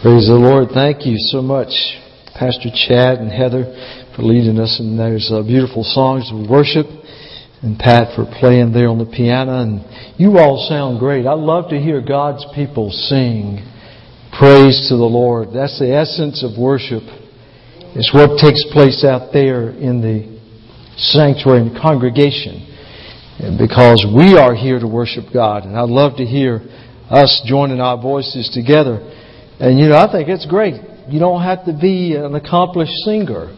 Praise the Lord. Thank you so much, Pastor Chad and Heather, for leading us in those uh, beautiful songs of worship, and Pat for playing there on the piano. And you all sound great. I love to hear God's people sing praise to the Lord. That's the essence of worship. It's what takes place out there in the sanctuary and congregation. Because we are here to worship God. And I'd love to hear us joining our voices together. And you know, I think it's great. You don't have to be an accomplished singer.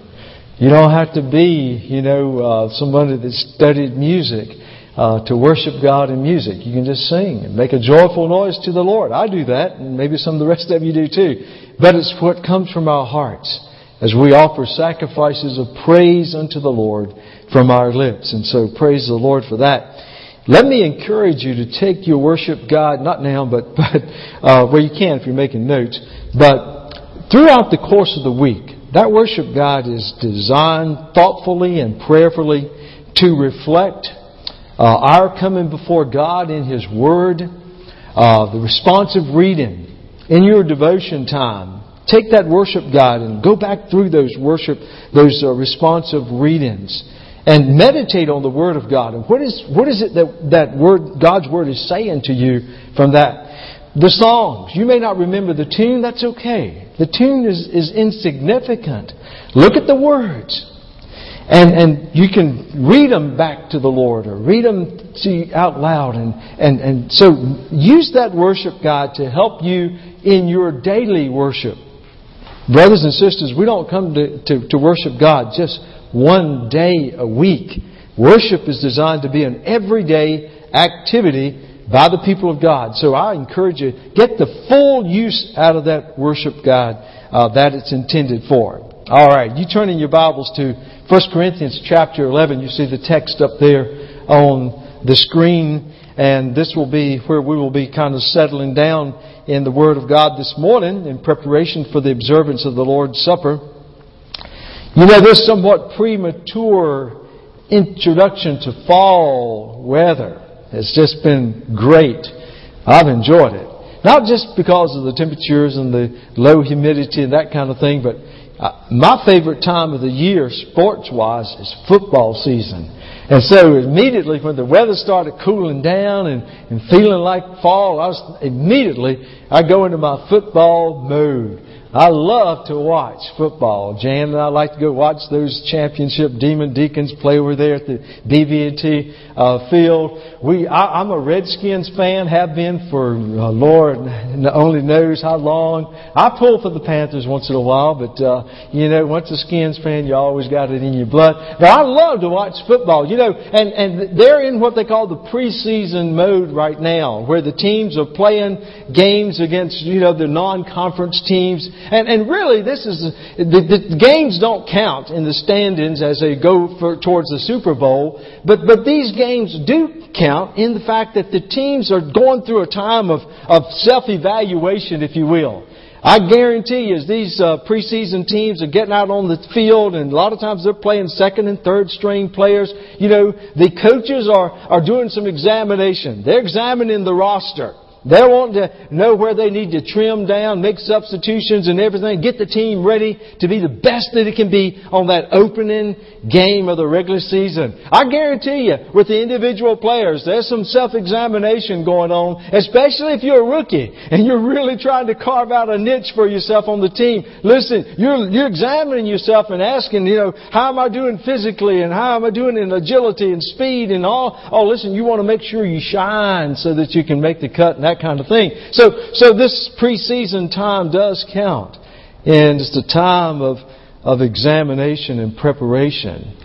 You don't have to be, you know, uh, somebody that studied music uh, to worship God in music. You can just sing and make a joyful noise to the Lord. I do that, and maybe some of the rest of you do too. But it's what comes from our hearts as we offer sacrifices of praise unto the Lord from our lips. And so praise the Lord for that. Let me encourage you to take your worship God, not now, but, but uh, well, you can if you're making notes, but throughout the course of the week, that worship God is designed thoughtfully and prayerfully to reflect uh, our coming before God in His Word, uh, the responsive reading in your devotion time. Take that worship God and go back through those worship, those uh, responsive readings and meditate on the Word of God. And what is, what is it that, that word, God's Word is saying to you from that? The songs. You may not remember the tune, that's okay. The tune is, is insignificant. Look at the words. And, and you can read them back to the Lord or read them to out loud. And, and, and so use that worship, God, to help you in your daily worship. Brothers and sisters, we don't come to, to, to worship God just one day a week. Worship is designed to be an everyday activity by the people of God. So I encourage you, get the full use out of that worship God uh, that it's intended for. All right, you turn in your Bibles to 1 Corinthians chapter 11. You see the text up there on the screen, and this will be where we will be kind of settling down in the Word of God this morning in preparation for the observance of the Lord's Supper. You know, this somewhat premature introduction to fall weather has just been great. I've enjoyed it. Not just because of the temperatures and the low humidity and that kind of thing, but uh, my favorite time of the year, sports wise, is football season. And so immediately when the weather started cooling down and, and feeling like fall, I was immediately I go into my football mode. I love to watch football. Jan and I like to go watch those championship Demon Deacons play over there at the BB&T uh, field. We, I, I'm a Redskins fan, have been for uh, Lord only knows how long. I pull for the Panthers once in a while, but uh, you know, once a Skins fan, you always got it in your blood. But I love to watch football. You know, and and they're in what they call the preseason mode right now, where the teams are playing games against you know the non-conference teams and, and really, this is the, the games don't count in the standings as they go for, towards the Super Bowl, but but these games do count in the fact that the teams are going through a time of of self evaluation, if you will. I guarantee you, as these uh, preseason teams are getting out on the field, and a lot of times they're playing second and third string players, you know, the coaches are, are doing some examination. They're examining the roster. They're wanting to know where they need to trim down, make substitutions and everything, get the team ready to be the best that it can be on that opening game of the regular season. I guarantee you, with the individual players, there's some self-examination going on, especially if you're a rookie and you're really trying to carve out a niche for yourself on the team. Listen, you're, you're examining yourself and asking, you know, how am I doing physically and how am I doing in agility and speed and all. Oh, listen, you want to make sure you shine so that you can make the cut and that kind of thing. So, so this preseason time does count. And it's the time of, of examination and preparation.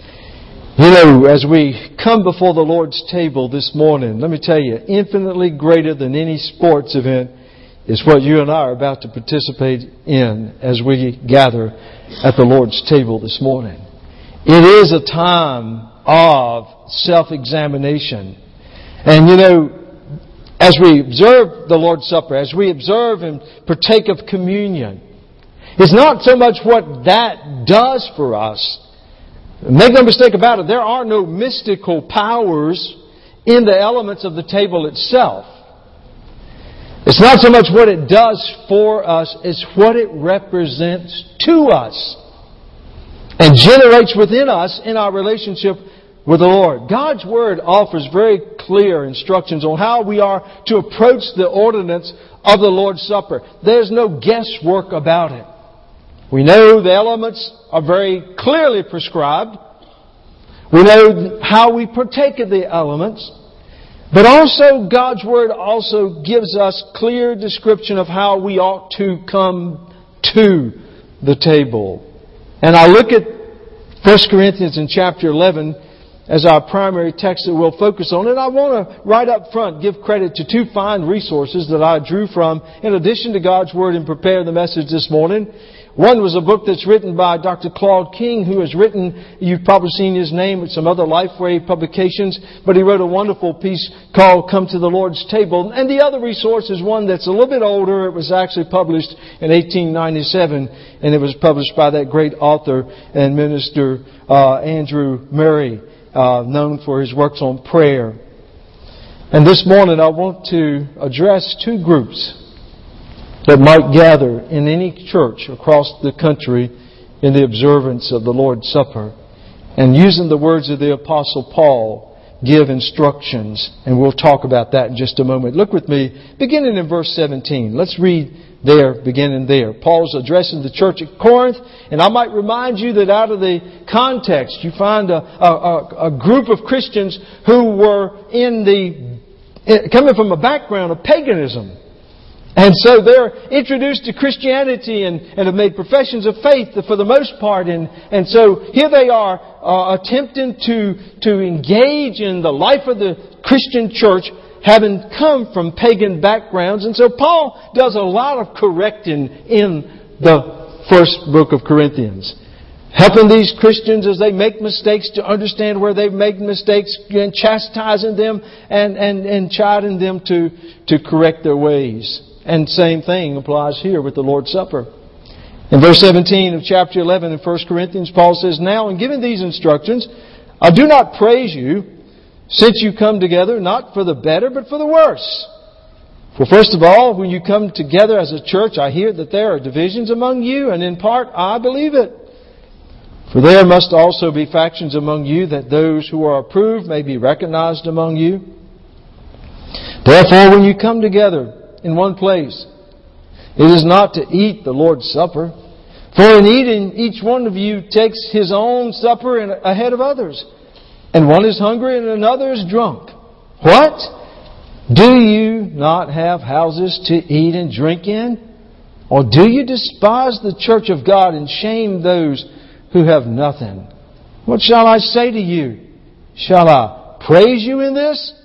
You know, as we come before the Lord's table this morning, let me tell you, infinitely greater than any sports event is what you and I are about to participate in as we gather at the Lord's table this morning. It is a time of self-examination. And you know, as we observe the Lord's Supper, as we observe and partake of communion, it's not so much what that does for us. Make no mistake about it, there are no mystical powers in the elements of the table itself. It's not so much what it does for us, it's what it represents to us and generates within us in our relationship with the Lord. God's Word offers very clear instructions on how we are to approach the ordinance of the Lord's Supper. There's no guesswork about it. We know the elements are very clearly prescribed. We know how we partake of the elements. But also, God's Word also gives us clear description of how we ought to come to the table. And I look at 1 Corinthians in chapter 11 as our primary text that we'll focus on. And I want to, right up front, give credit to two fine resources that I drew from in addition to God's Word in preparing the message this morning. One was a book that's written by Dr. Claude King, who has written, you've probably seen his name with some other Lifeway publications, but he wrote a wonderful piece called Come to the Lord's Table. And the other resource is one that's a little bit older. It was actually published in 1897, and it was published by that great author and minister, uh, Andrew Murray, uh, known for his works on prayer. And this morning I want to address two groups that might gather in any church across the country in the observance of the Lord's Supper. And using the words of the Apostle Paul, give instructions. And we'll talk about that in just a moment. Look with me, beginning in verse 17. Let's read there, beginning there. Paul's addressing the church at Corinth, and I might remind you that out of the context, you find a, a, a group of Christians who were in the, coming from a background of paganism. And so they're introduced to Christianity and, and have made professions of faith for the most part. And, and so here they are uh, attempting to, to engage in the life of the Christian church having come from pagan backgrounds. And so Paul does a lot of correcting in the first book of Corinthians. Helping these Christians as they make mistakes to understand where they've made mistakes and chastising them and, and, and chiding them to, to correct their ways. And same thing applies here with the Lord's Supper. In verse 17 of chapter 11 in 1 Corinthians, Paul says, Now in giving these instructions, I do not praise you, since you come together, not for the better, but for the worse. For first of all, when you come together as a church, I hear that there are divisions among you, and in part I believe it. For there must also be factions among you, that those who are approved may be recognized among you. Therefore, when you come together, in one place. It is not to eat the Lord's Supper. For in eating, each one of you takes his own supper ahead of others. And one is hungry and another is drunk. What? Do you not have houses to eat and drink in? Or do you despise the church of God and shame those who have nothing? What shall I say to you? Shall I praise you in this?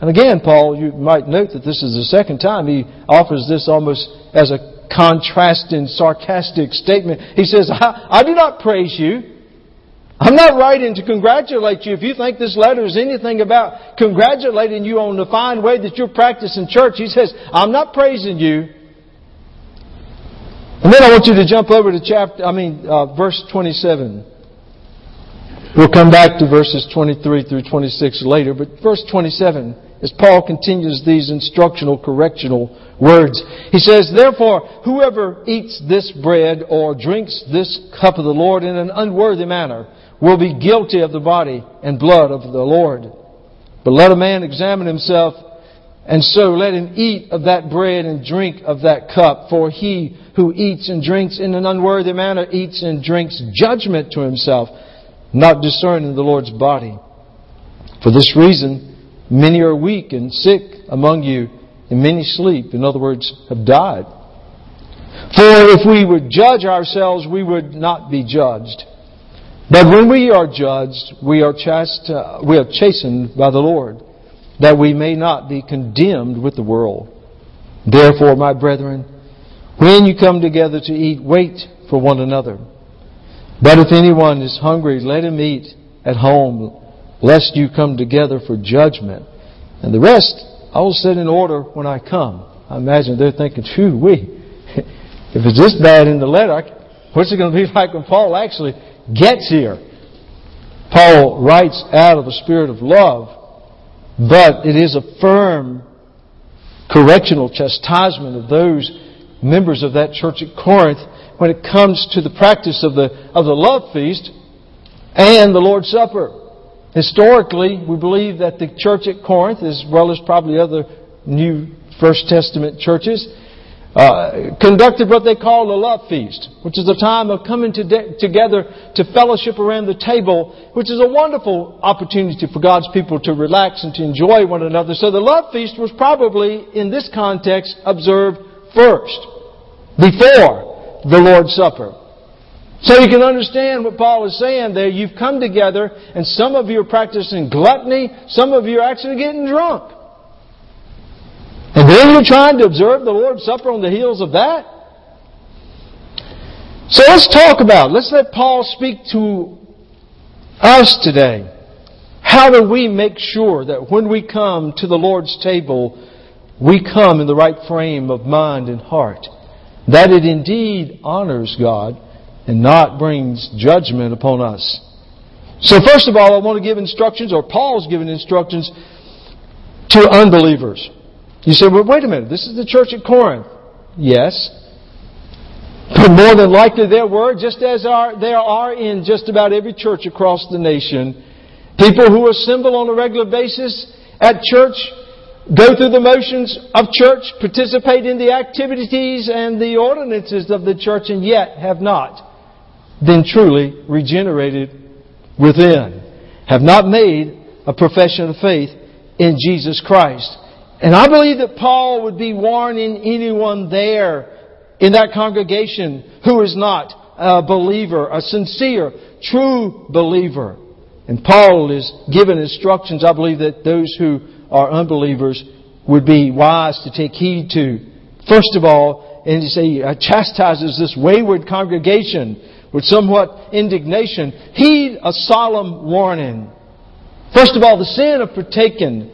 And again, Paul, you might note that this is the second time he offers this almost as a contrasting, sarcastic statement. He says, I, I do not praise you. I'm not writing to congratulate you. If you think this letter is anything about congratulating you on the fine way that you're practicing church, he says, I'm not praising you. And then I want you to jump over to chapter, I mean, uh, verse 27. We'll come back to verses 23 through 26 later, but verse 27 as Paul continues these instructional, correctional words. He says, Therefore, whoever eats this bread or drinks this cup of the Lord in an unworthy manner will be guilty of the body and blood of the Lord. But let a man examine himself, and so let him eat of that bread and drink of that cup. For he who eats and drinks in an unworthy manner eats and drinks judgment to himself, not discerning the Lord's body. For this reason, Many are weak and sick among you, and many sleep. In other words, have died. For if we would judge ourselves, we would not be judged. But when we are judged, we are, chast- uh, we are chastened by the Lord, that we may not be condemned with the world. Therefore, my brethren, when you come together to eat, wait for one another. But if anyone is hungry, let him eat at home lest you come together for judgment. And the rest, I will set in order when I come. I imagine they're thinking, phew, we, if it's this bad in the letter, what's it going to be like when Paul actually gets here? Paul writes out of the spirit of love, but it is a firm correctional chastisement of those members of that church at Corinth when it comes to the practice of the, of the love feast and the Lord's Supper. Historically, we believe that the church at Corinth, as well as probably other New First Testament churches, uh, conducted what they call a love feast, which is a time of coming to de- together to fellowship around the table, which is a wonderful opportunity for God's people to relax and to enjoy one another. So the love feast was probably, in this context, observed first, before the Lord's Supper. So you can understand what Paul is saying there. You've come together, and some of you are practicing gluttony, some of you are actually getting drunk. And then you're trying to observe the Lord's Supper on the heels of that? So let's talk about, let's let Paul speak to us today. How do we make sure that when we come to the Lord's table, we come in the right frame of mind and heart? That it indeed honors God and not brings judgment upon us. So first of all, I want to give instructions, or Paul's given instructions to unbelievers. You say, well, wait a minute, this is the church at Corinth. Yes. But more than likely there were, just as are, there are in just about every church across the nation, people who assemble on a regular basis at church, go through the motions of church, participate in the activities and the ordinances of the church, and yet have not been truly regenerated within, have not made a profession of faith in Jesus Christ. And I believe that Paul would be warning anyone there in that congregation who is not a believer, a sincere, true believer. And Paul is given instructions, I believe, that those who are unbelievers would be wise to take heed to. First of all, and he uh, chastises this wayward congregation with somewhat indignation. Heed a solemn warning. First of all, the sin of partaking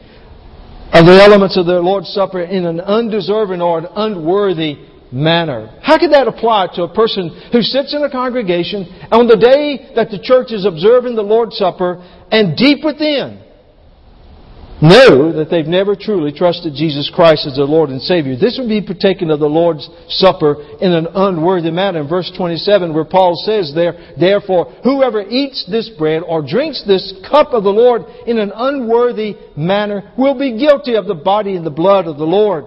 of the elements of the Lord's Supper in an undeserving or an unworthy manner. How could that apply to a person who sits in a congregation on the day that the church is observing the Lord's Supper and deep within know that they've never truly trusted Jesus Christ as their Lord and Savior. This would be partaking of the Lord's Supper in an unworthy manner. In verse 27, where Paul says there, Therefore, whoever eats this bread or drinks this cup of the Lord in an unworthy manner will be guilty of the body and the blood of the Lord.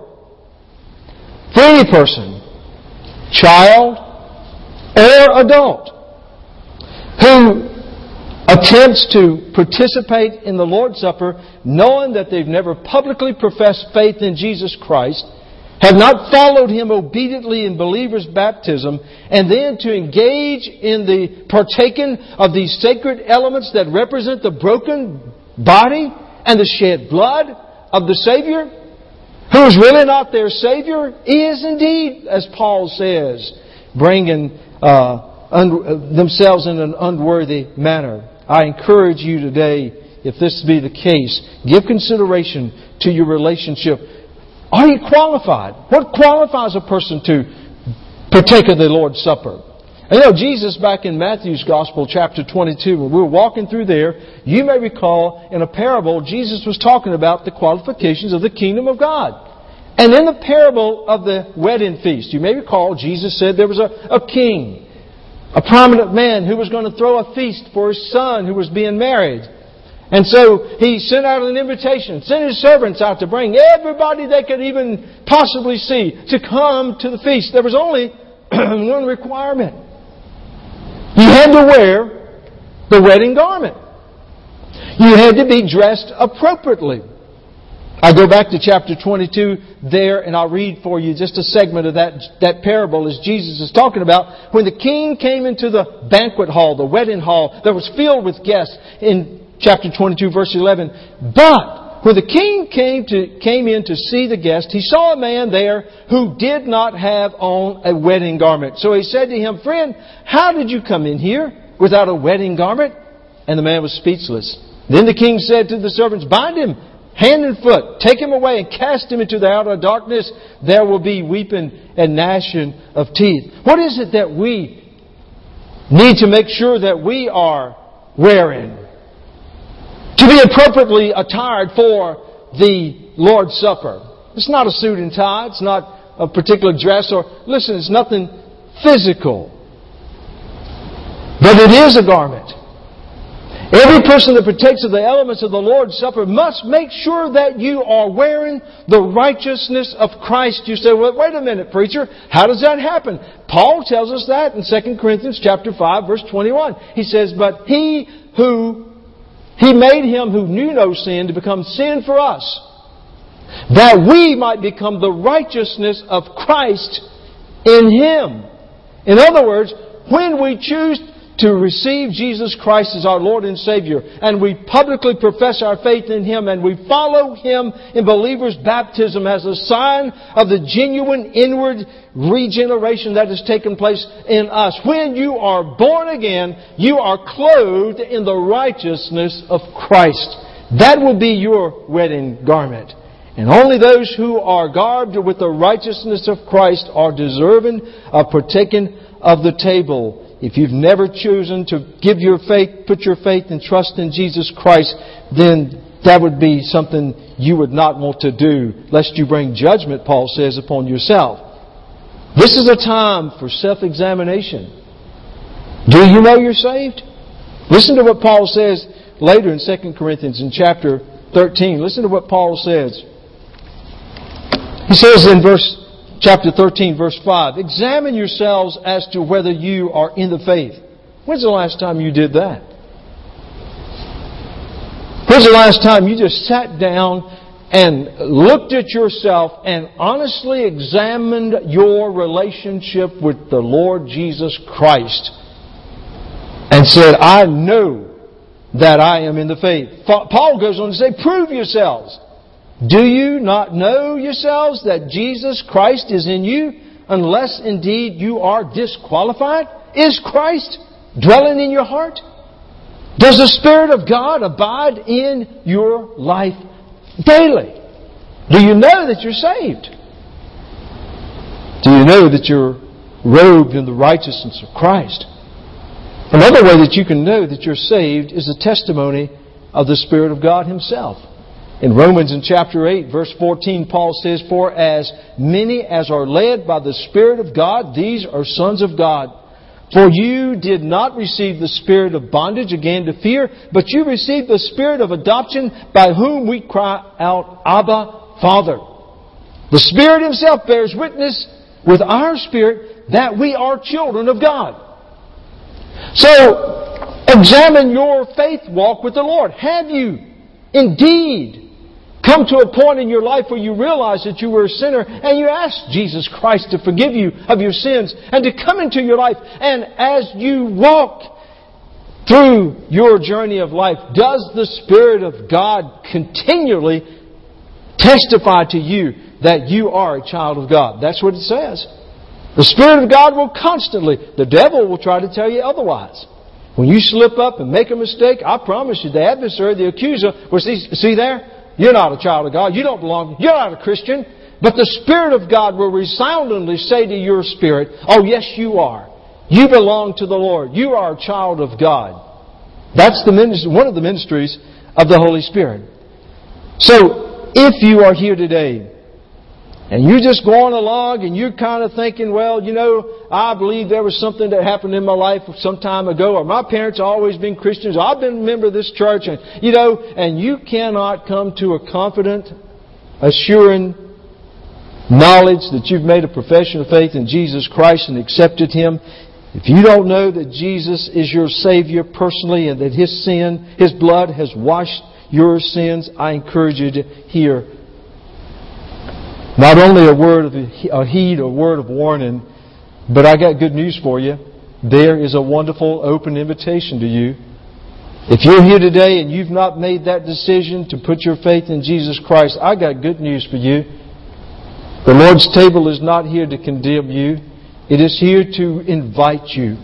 For any person, child or adult, who attempts to participate in the Lord's Supper knowing that they've never publicly professed faith in Jesus Christ, have not followed Him obediently in believer's baptism, and then to engage in the partaking of these sacred elements that represent the broken body and the shed blood of the Savior, who is really not their Savior, is indeed, as Paul says, bringing uh, un- themselves in an unworthy manner. I encourage you today, if this be the case, give consideration to your relationship. Are you qualified? What qualifies a person to partake of the Lord's Supper? You know, Jesus back in Matthew's Gospel, chapter 22, when we were walking through there, you may recall in a parable, Jesus was talking about the qualifications of the kingdom of God. And in the parable of the wedding feast, you may recall Jesus said there was a, a king a prominent man who was going to throw a feast for his son who was being married. And so he sent out an invitation, sent his servants out to bring everybody they could even possibly see to come to the feast. There was only one requirement. You had to wear the wedding garment. You had to be dressed appropriately. I go back to chapter 22 there and I'll read for you just a segment of that, that parable as Jesus is talking about. When the king came into the banquet hall, the wedding hall that was filled with guests in chapter 22 verse 11. But when the king came to, came in to see the guest, he saw a man there who did not have on a wedding garment. So he said to him, friend, how did you come in here without a wedding garment? And the man was speechless. Then the king said to the servants, bind him hand and foot, take him away and cast him into the outer darkness. There will be weeping and gnashing of teeth. What is it that we need to make sure that we are wearing? To be appropriately attired for the Lord's Supper. It's not a suit and tie. It's not a particular dress or, listen, it's nothing physical. But it is a garment. Every person that partakes of the elements of the Lord's Supper must make sure that you are wearing the righteousness of Christ. You say, well, wait a minute, preacher. How does that happen? Paul tells us that in 2 Corinthians chapter 5, verse 21. He says, But he who, he made him who knew no sin to become sin for us, that we might become the righteousness of Christ in him. In other words, when we choose to receive Jesus Christ as our Lord and Savior, and we publicly profess our faith in Him, and we follow Him in believers' baptism as a sign of the genuine inward regeneration that has taken place in us. When you are born again, you are clothed in the righteousness of Christ. That will be your wedding garment. And only those who are garbed with the righteousness of Christ are deserving of partaking of the table if you've never chosen to give your faith, put your faith and trust in Jesus Christ, then that would be something you would not want to do, lest you bring judgment, Paul says, upon yourself. This is a time for self-examination. Do you know you're saved? Listen to what Paul says later in 2 Corinthians in chapter 13. Listen to what Paul says. He says in verse chapter 13, verse 5. Examine yourselves as to whether you are in the faith. When's the last time you did that? When's the last time you just sat down and looked at yourself and honestly examined your relationship with the Lord Jesus Christ and said, I know that I am in the faith. Paul goes on to say, prove yourselves. Do you not know yourselves that Jesus Christ is in you, unless indeed you are disqualified? Is Christ dwelling in your heart? Does the Spirit of God abide in your life daily? Do you know that you're saved? Do you know that you're robed in the righteousness of Christ? Another way that you can know that you're saved is the testimony of the Spirit of God Himself. In Romans in chapter 8, verse 14, Paul says, For as many as are led by the Spirit of God, these are sons of God. For you did not receive the spirit of bondage again to fear, but you received the spirit of adoption by whom we cry out, Abba, Father. The Spirit Himself bears witness with our spirit that we are children of God. So, examine your faith walk with the Lord. Have you indeed come to a point in your life where you realize that you were a sinner and you ask Jesus Christ to forgive you of your sins and to come into your life. And as you walk through your journey of life, does the Spirit of God continually testify to you that you are a child of God? That's what it says. The Spirit of God will constantly, the devil will try to tell you otherwise. When you slip up and make a mistake, I promise you, the adversary, the accuser, will see, see there? You're not a child of God. You don't belong. You're not a Christian. But the Spirit of God will resoundingly say to your spirit, Oh, yes, you are. You belong to the Lord. You are a child of God. That's the ministry, one of the ministries of the Holy Spirit. So, if you are here today and you're just going along and you're kind of thinking, well, you know, I believe there was something that happened in my life some time ago, or my parents always been Christians, I've been a member of this church, and, you know, and you cannot come to a confident, assuring knowledge that you've made a profession of faith in Jesus Christ and accepted Him. If you don't know that Jesus is your Savior personally and that His sin, His blood has washed your sins, I encourage you to hear not only a word of a heed, a word of warning, but I got good news for you. There is a wonderful open invitation to you. If you're here today and you've not made that decision to put your faith in Jesus Christ, I got good news for you. The Lord's table is not here to condemn you. It is here to invite you.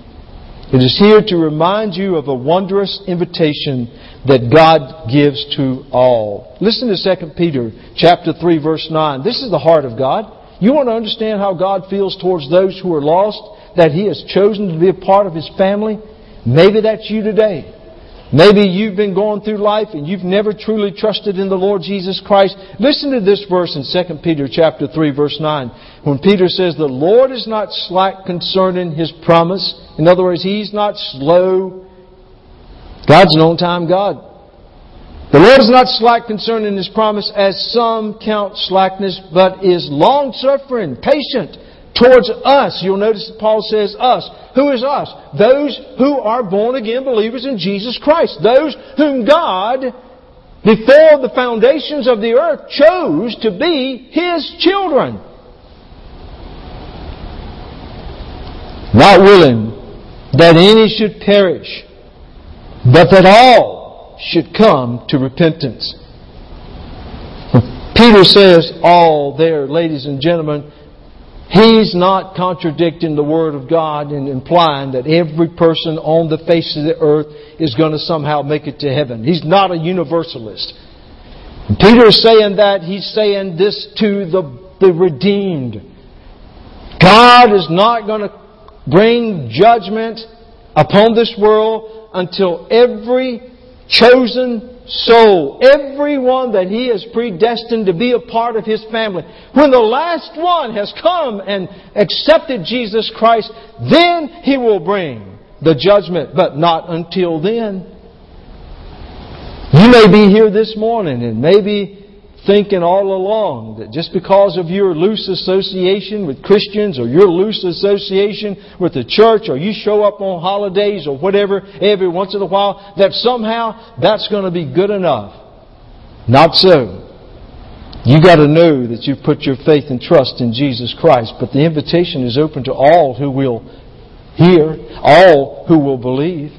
It is here to remind you of a wondrous invitation that God gives to all. Listen to 2 Peter chapter 3 verse 9. This is the heart of God. You want to understand how God feels towards those who are lost, that He has chosen to be a part of His family? Maybe that's you today. Maybe you've been going through life and you've never truly trusted in the Lord Jesus Christ. Listen to this verse in 2 Peter chapter 3 verse 9. When Peter says, the Lord is not slack concerning His promise. In other words, He's not slow. God's an on-time God. The Lord is not slack concerning His promise as some count slackness, but is long-suffering, patient, towards us. You'll notice Paul says us. Who is us? Those who are born again believers in Jesus Christ. Those whom God, before the foundations of the earth, chose to be His children. Not willing that any should perish, but that all should come to repentance. Peter says all there, ladies and gentlemen, He's not contradicting the Word of God and implying that every person on the face of the earth is going to somehow make it to heaven. He's not a universalist. Peter is saying that, he's saying this to the, the redeemed. God is not going to bring judgment upon this world until every chosen soul, everyone that He has predestined to be a part of His family. When the last one has come and accepted Jesus Christ, then He will bring the judgment, but not until then. You may be here this morning and maybe thinking all along that just because of your loose association with Christians or your loose association with the church or you show up on holidays or whatever every once in a while, that somehow that's going to be good enough. Not so. You got to know that you've put your faith and trust in Jesus Christ, but the invitation is open to all who will hear, all who will believe.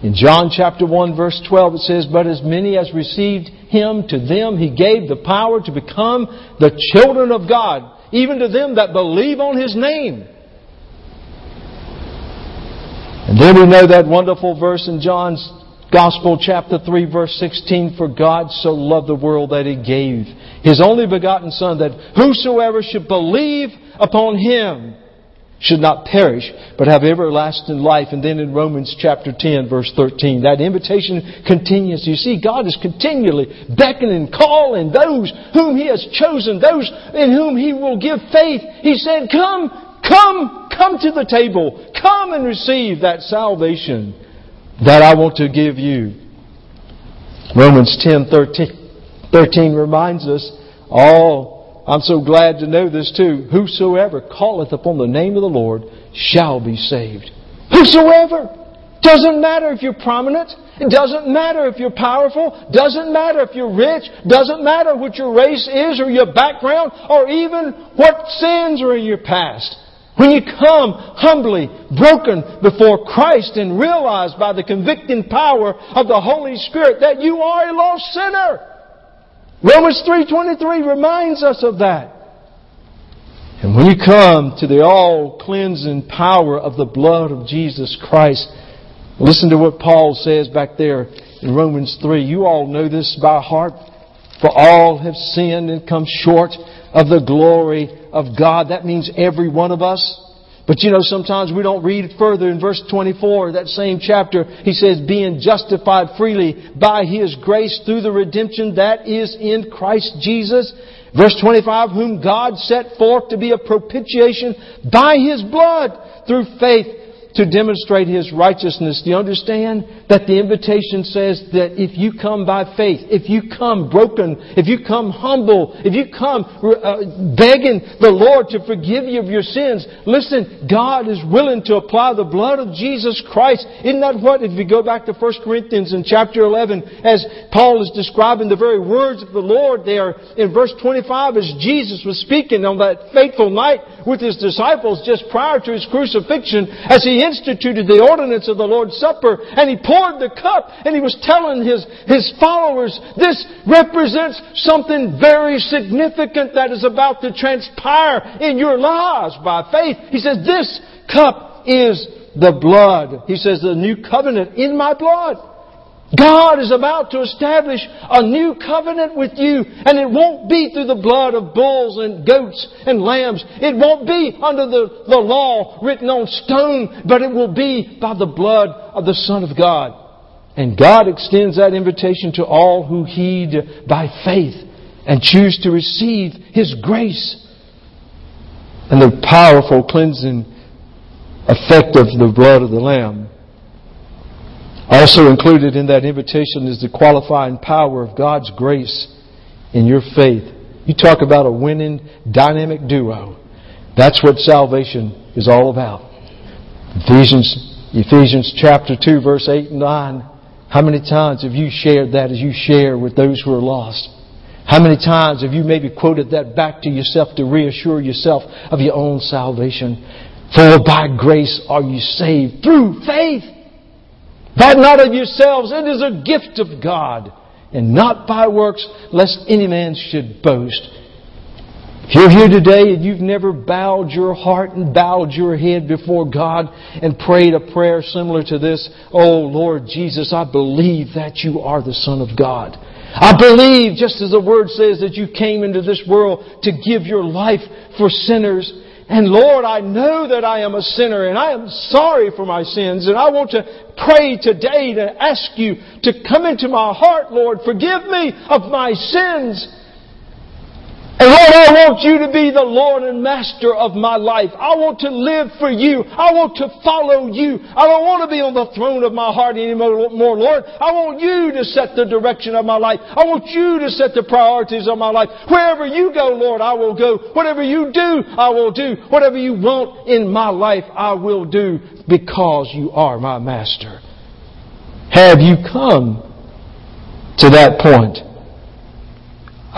In John chapter 1 verse 12 it says, But as many as received Him, to them He gave the power to become the children of God, even to them that believe on His name. And then we know that wonderful verse in John's Gospel chapter 3 verse 16, For God so loved the world that He gave His only begotten Son, that whosoever should believe upon Him should not perish, but have everlasting life. And then in Romans chapter 10, verse 13, that invitation continues. You see, God is continually beckoning, calling those whom He has chosen, those in whom He will give faith. He said, Come, come, come to the table. Come and receive that salvation that I want to give you. Romans 10, 13, 13 reminds us all I'm so glad to know this too. Whosoever calleth upon the name of the Lord shall be saved. Whosoever! Doesn't matter if you're prominent. It doesn't matter if you're powerful. Doesn't matter if you're rich. Doesn't matter what your race is or your background or even what sins are in your past. When you come humbly, broken before Christ and realize by the convicting power of the Holy Spirit that you are a lost sinner. Romans 3.23 reminds us of that. And when you come to the all-cleansing power of the blood of Jesus Christ, listen to what Paul says back there in Romans 3. You all know this by heart. For all have sinned and come short of the glory of God. That means every one of us. But you know, sometimes we don't read further in verse 24, that same chapter. He says, being justified freely by His grace through the redemption that is in Christ Jesus. Verse 25, whom God set forth to be a propitiation by His blood through faith to demonstrate His righteousness. Do you understand that the invitation says that if you come by faith, if you come broken, if you come humble, if you come uh, begging the Lord to forgive you of your sins, listen, God is willing to apply the blood of Jesus Christ. Isn't that what, if you go back to 1 Corinthians in chapter 11, as Paul is describing the very words of the Lord there in verse 25 as Jesus was speaking on that fateful night with his disciples just prior to his crucifixion, as he instituted the ordinance of the Lord's Supper and he poured the cup and he was telling his, his followers, this represents something very significant that is about to transpire in your lives by faith. He says, this cup is the blood. He says, the new covenant in my blood. God is about to establish a new covenant with you, and it won't be through the blood of bulls and goats and lambs. It won't be under the, the law written on stone, but it will be by the blood of the Son of God. And God extends that invitation to all who heed by faith and choose to receive His grace and the powerful cleansing effect of the blood of the Lamb. Also included in that invitation is the qualifying power of God's grace in your faith. You talk about a winning dynamic duo. That's what salvation is all about. Ephesians, Ephesians chapter 2 verse 8 and 9. How many times have you shared that as you share with those who are lost? How many times have you maybe quoted that back to yourself to reassure yourself of your own salvation? For by grace are you saved through faith. That not of yourselves, it is a gift of God, and not by works, lest any man should boast. If you're here today and you've never bowed your heart and bowed your head before God and prayed a prayer similar to this, Oh Lord Jesus, I believe that you are the Son of God. I believe, just as the Word says, that you came into this world to give your life for sinners. And Lord, I know that I am a sinner and I am sorry for my sins and I want to pray today to ask you to come into my heart, Lord. Forgive me of my sins. And Lord, I want you to be the Lord and Master of my life. I want to live for you. I want to follow you. I don't want to be on the throne of my heart anymore, Lord. I want you to set the direction of my life. I want you to set the priorities of my life. Wherever you go, Lord, I will go. Whatever you do, I will do. Whatever you want in my life, I will do because you are my Master. Have you come to that point?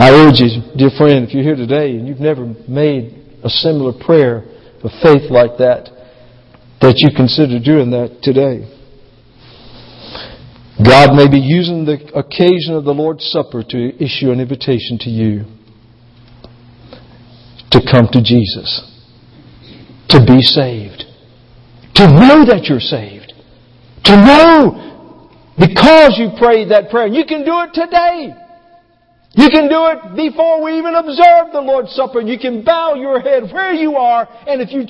I urge you, dear friend, if you're here today and you've never made a similar prayer of faith like that, that you consider doing that today. God may be using the occasion of the Lord's Supper to issue an invitation to you to come to Jesus, to be saved, to know that you're saved, to know because you prayed that prayer. You can do it today. You can do it before we even observe the Lord's Supper. You can bow your head where you are, and if you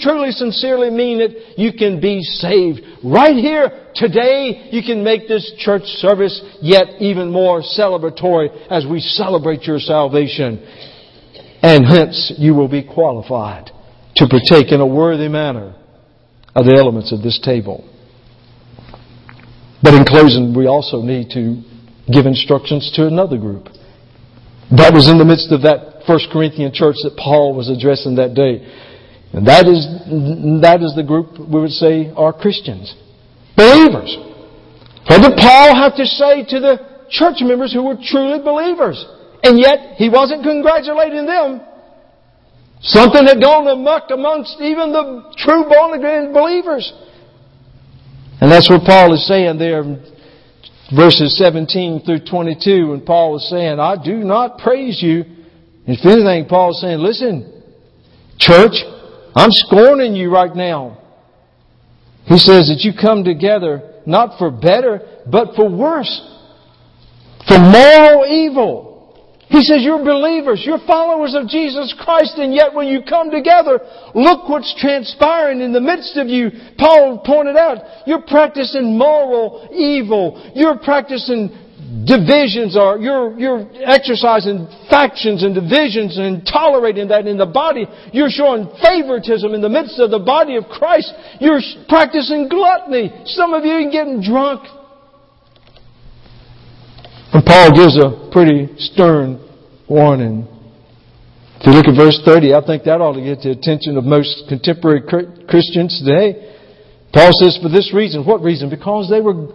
truly, sincerely mean it, you can be saved. Right here, today, you can make this church service yet even more celebratory as we celebrate your salvation. And hence, you will be qualified to partake in a worthy manner of the elements of this table. But in closing, we also need to give instructions to another group. That was in the midst of that First Corinthian church that Paul was addressing that day. And that is, that is the group we would say are Christians. Believers. What did Paul have to say to the church members who were truly believers? And yet, he wasn't congratulating them. Something had gone amuck amongst even the true born again believers. And that's what Paul is saying there verses 17 through 22 when Paul was saying, I do not praise you. If anything, Paul is saying, listen, church, I'm scorning you right now. He says that you come together not for better, but for worse. For moral evil. He says, you're believers, you're followers of Jesus Christ, and yet when you come together, look what's transpiring in the midst of you. Paul pointed out, you're practicing moral evil. You're practicing divisions or you're, you're exercising factions and divisions and tolerating that in the body. You're showing favoritism in the midst of the body of Christ. You're practicing gluttony. Some of you are getting drunk. And Paul gives a pretty stern warning. If you look at verse 30, I think that ought to get the attention of most contemporary Christians today. Paul says, for this reason. What reason? Because they were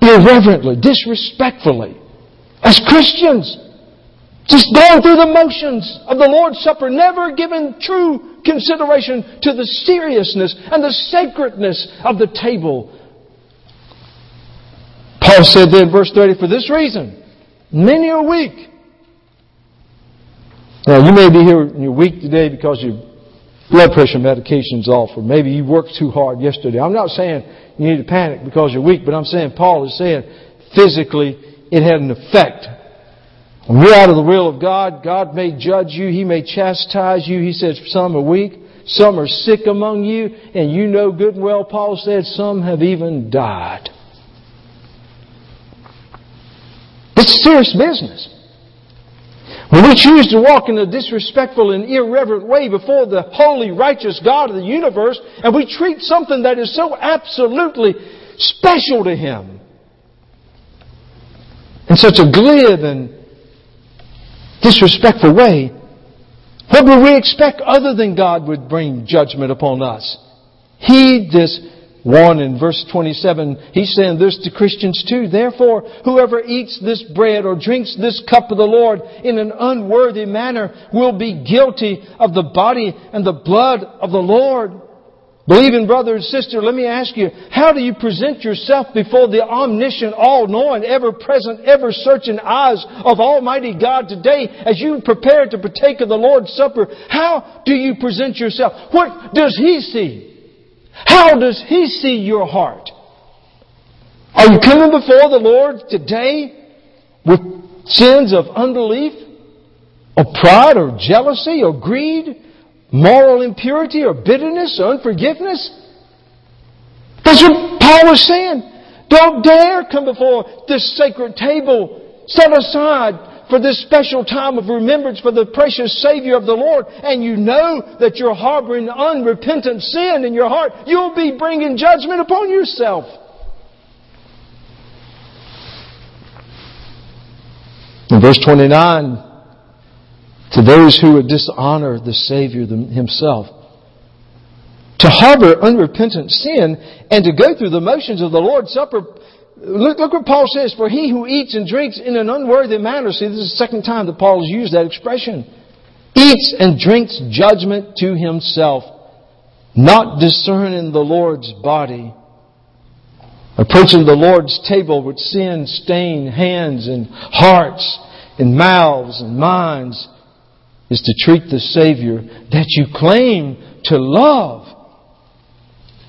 irreverently, disrespectfully, as Christians, just going through the motions of the Lord's Supper, never giving true consideration to the seriousness and the sacredness of the table Paul said then, verse 30, for this reason, many are weak. Now, you may be here and you're weak today because your blood pressure medication's off, or maybe you worked too hard yesterday. I'm not saying you need to panic because you're weak, but I'm saying Paul is saying physically it had an effect. When you're out of the will of God, God may judge you, He may chastise you. He says some are weak, some are sick among you, and you know good and well, Paul said, some have even died. This is serious business. When we choose to walk in a disrespectful and irreverent way before the holy, righteous God of the universe, and we treat something that is so absolutely special to Him in such a glib and disrespectful way, what would we expect other than God would bring judgment upon us? Heed this 1 in verse 27, he's saying this to Christians too. Therefore, whoever eats this bread or drinks this cup of the Lord in an unworthy manner will be guilty of the body and the blood of the Lord. Believing brother and sister, let me ask you, how do you present yourself before the omniscient, all-knowing, ever-present, ever-searching eyes of Almighty God today as you prepare to partake of the Lord's Supper? How do you present yourself? What does He see? How does He see your heart? Are you coming before the Lord today with sins of unbelief, or pride, or jealousy, or greed, moral impurity, or bitterness, or unforgiveness? That's what Paul was saying. Don't dare come before this sacred table set aside for this special time of remembrance for the precious Savior of the Lord, and you know that you're harboring unrepentant sin in your heart, you'll be bringing judgment upon yourself. In verse 29, to those who would dishonor the Savior Himself, to harbor unrepentant sin and to go through the motions of the Lord's Supper Look, look what Paul says, for he who eats and drinks in an unworthy manner, see, this is the second time that Paul has used that expression, eats and drinks judgment to himself, not discerning the Lord's body. Approaching the Lord's table with sin stained hands and hearts and mouths and minds is to treat the Savior that you claim to love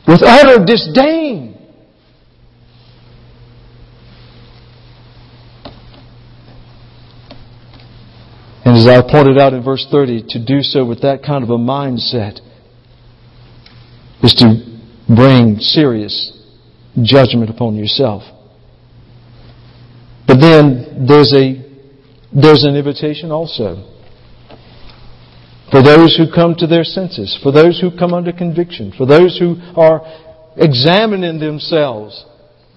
with utter disdain. And as I pointed out in verse 30, to do so with that kind of a mindset is to bring serious judgment upon yourself. But then there's a there's an invitation also. For those who come to their senses, for those who come under conviction, for those who are examining themselves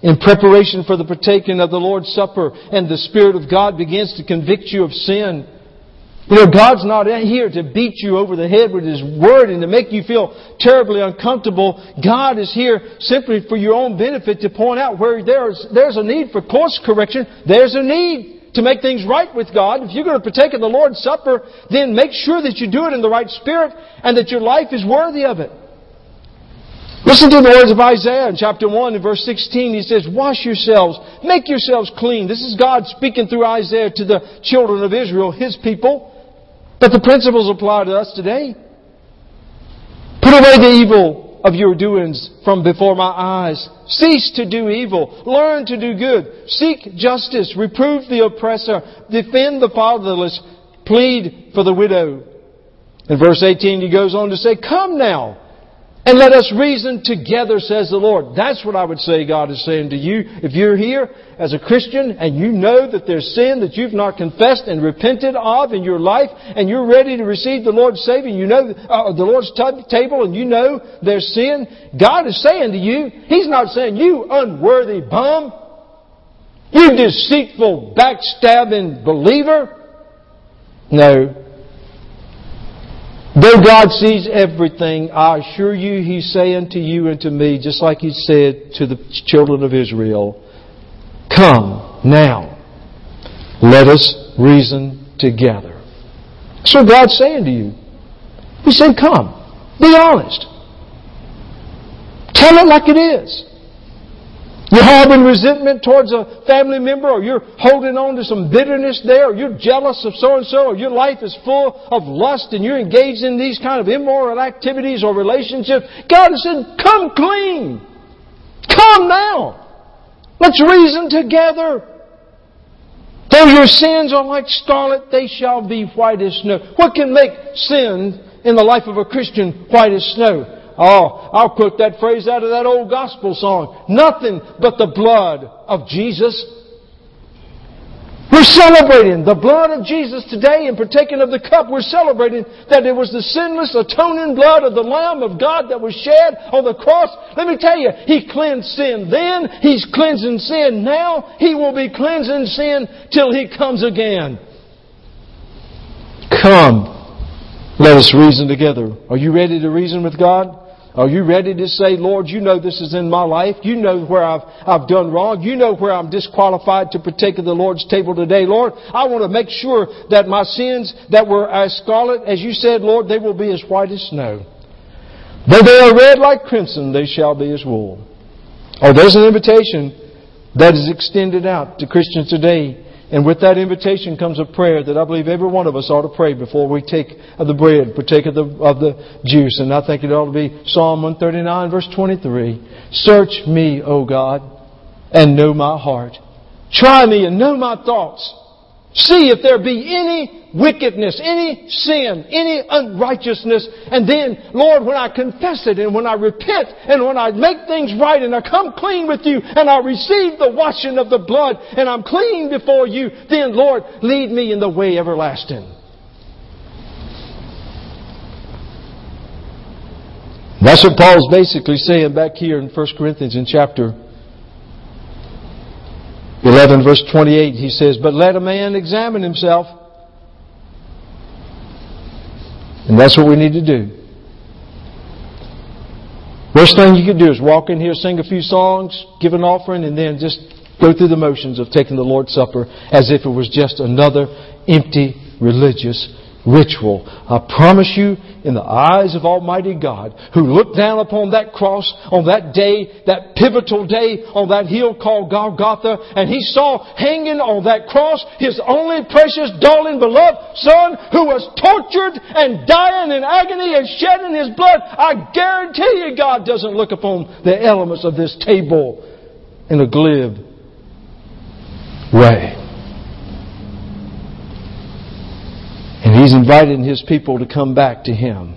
in preparation for the partaking of the Lord's Supper, and the Spirit of God begins to convict you of sin you know, God's not here to beat you over the head with His Word and to make you feel terribly uncomfortable. God is here simply for your own benefit to point out where there's, there's a need for course correction. There's a need to make things right with God. If you're going to partake of the Lord's Supper, then make sure that you do it in the right spirit and that your life is worthy of it. Listen to the words of Isaiah in chapter 1 and verse 16. He says, Wash yourselves, make yourselves clean. This is God speaking through Isaiah to the children of Israel, His people. But the principles apply to us today. Put away the evil of your doings from before my eyes. Cease to do evil. Learn to do good. Seek justice. Reprove the oppressor. Defend the fatherless. Plead for the widow. In verse 18 he goes on to say, Come now. And let us reason together, says the Lord. That's what I would say God is saying to you. If you're here as a Christian and you know that there's sin that you've not confessed and repented of in your life and you're ready to receive the Lord's Savior, you know uh, the Lord's t- table and you know there's sin, God is saying to you, He's not saying, you unworthy bum, you deceitful, backstabbing believer. No, Though God sees everything, I assure you He's saying to you and to me, just like He said to the children of Israel, Come now, let us reason together. So God's saying to you. He said, Come, be honest. Tell it like it is. You're harboring resentment towards a family member, or you're holding on to some bitterness there, or you're jealous of so and so, or your life is full of lust and you're engaged in these kind of immoral activities or relationships. God said, Come clean. Come now. Let's reason together. Though your sins are like scarlet, they shall be white as snow. What can make sin in the life of a Christian white as snow? Oh, I'll quote that phrase out of that old gospel song. Nothing but the blood of Jesus. We're celebrating the blood of Jesus today and partaking of the cup. We're celebrating that it was the sinless atoning blood of the Lamb of God that was shed on the cross. Let me tell you, He cleansed sin then. He's cleansing sin now. He will be cleansing sin till He comes again. Come. Let us reason together. Are you ready to reason with God? Are you ready to say, Lord, you know this is in my life. You know where I've, I've done wrong. You know where I'm disqualified to partake of the Lord's table today. Lord, I want to make sure that my sins that were as scarlet, as you said, Lord, they will be as white as snow. Though they are red like crimson, they shall be as wool. Oh, there's an invitation that is extended out to Christians today and with that invitation comes a prayer that I believe every one of us ought to pray before we take of the bread, partake of the, of the juice. And I think it ought to be Psalm 139 verse 23. Search me, O God, and know my heart. Try me and know my thoughts. See if there be any wickedness, any sin, any unrighteousness. And then, Lord, when I confess it and when I repent and when I make things right and I come clean with you and I receive the washing of the blood and I'm clean before you, then, Lord, lead me in the way everlasting. That's what Paul's basically saying back here in 1 Corinthians in chapter 11 verse 28, he says, But let a man examine himself. And that's what we need to do. Worst thing you could do is walk in here, sing a few songs, give an offering, and then just go through the motions of taking the Lord's Supper as if it was just another empty religious ritual. I promise you, in the eyes of Almighty God, who looked down upon that cross on that day, that pivotal day on that hill called Golgotha, and he saw hanging on that cross his only precious, darling, beloved Son who was tortured and dying in agony and shedding his blood. I guarantee you God doesn't look upon the elements of this table in a glib way. He's inviting His people to come back to Him.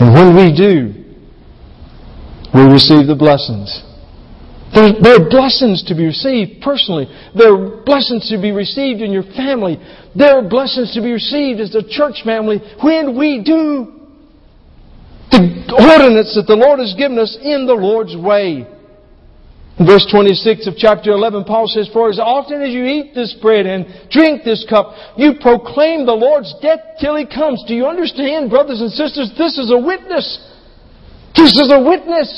And when we do, we receive the blessings. There, are blessings to be received personally. There are blessings to be received in your family. There are blessings to be received as a church family when we do the ordinance that the Lord has given us in the Lord's way. Verse 26 of chapter 11, Paul says, For as often as you eat this bread and drink this cup, you proclaim the Lord's death till He comes. Do you understand, brothers and sisters? This is a witness. This is a witness.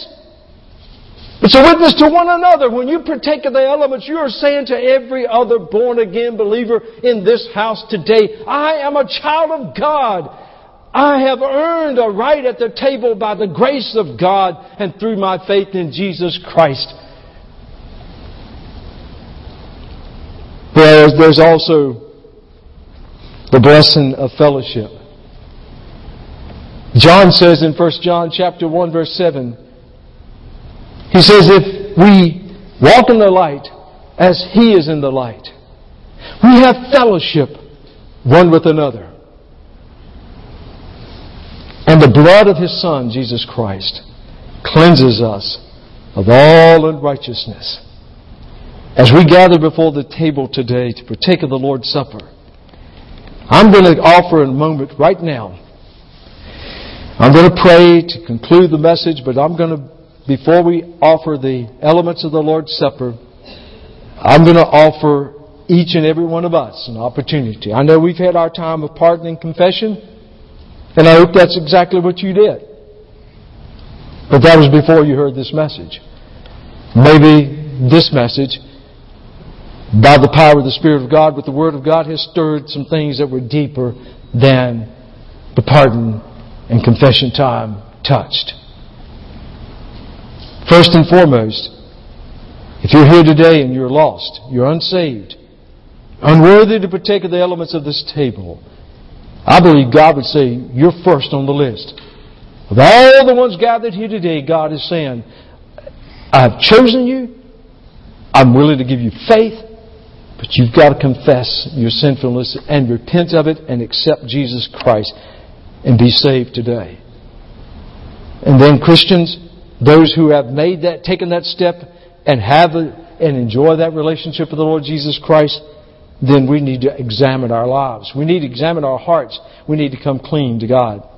It's a witness to one another. When you partake of the elements, you are saying to every other born again believer in this house today, I am a child of God. I have earned a right at the table by the grace of God and through my faith in Jesus Christ. Whereas there's also the blessing of fellowship. John says in 1 John chapter 1 verse 7, he says, if we walk in the light as he is in the light, we have fellowship one with another. And the blood of his son, Jesus Christ, cleanses us of all unrighteousness. As we gather before the table today to partake of the Lord's Supper, I'm going to offer a moment right now. I'm going to pray to conclude the message, but I'm going to, before we offer the elements of the Lord's Supper, I'm going to offer each and every one of us an opportunity. I know we've had our time of pardon and confession, and I hope that's exactly what you did. But that was before you heard this message. Maybe this message by the power of the Spirit of God, with the Word of God, has stirred some things that were deeper than the pardon and confession time touched. First and foremost, if you're here today and you're lost, you're unsaved, unworthy to partake of the elements of this table, I believe God would say, You're first on the list. Of all the ones gathered here today, God is saying, I've chosen you. I'm willing to give you faith. But you've got to confess your sinfulness and repent of it and accept Jesus Christ and be saved today. And then Christians, those who have made that, taken that step and have and enjoy that relationship with the Lord Jesus Christ, then we need to examine our lives. We need to examine our hearts. We need to come clean to God.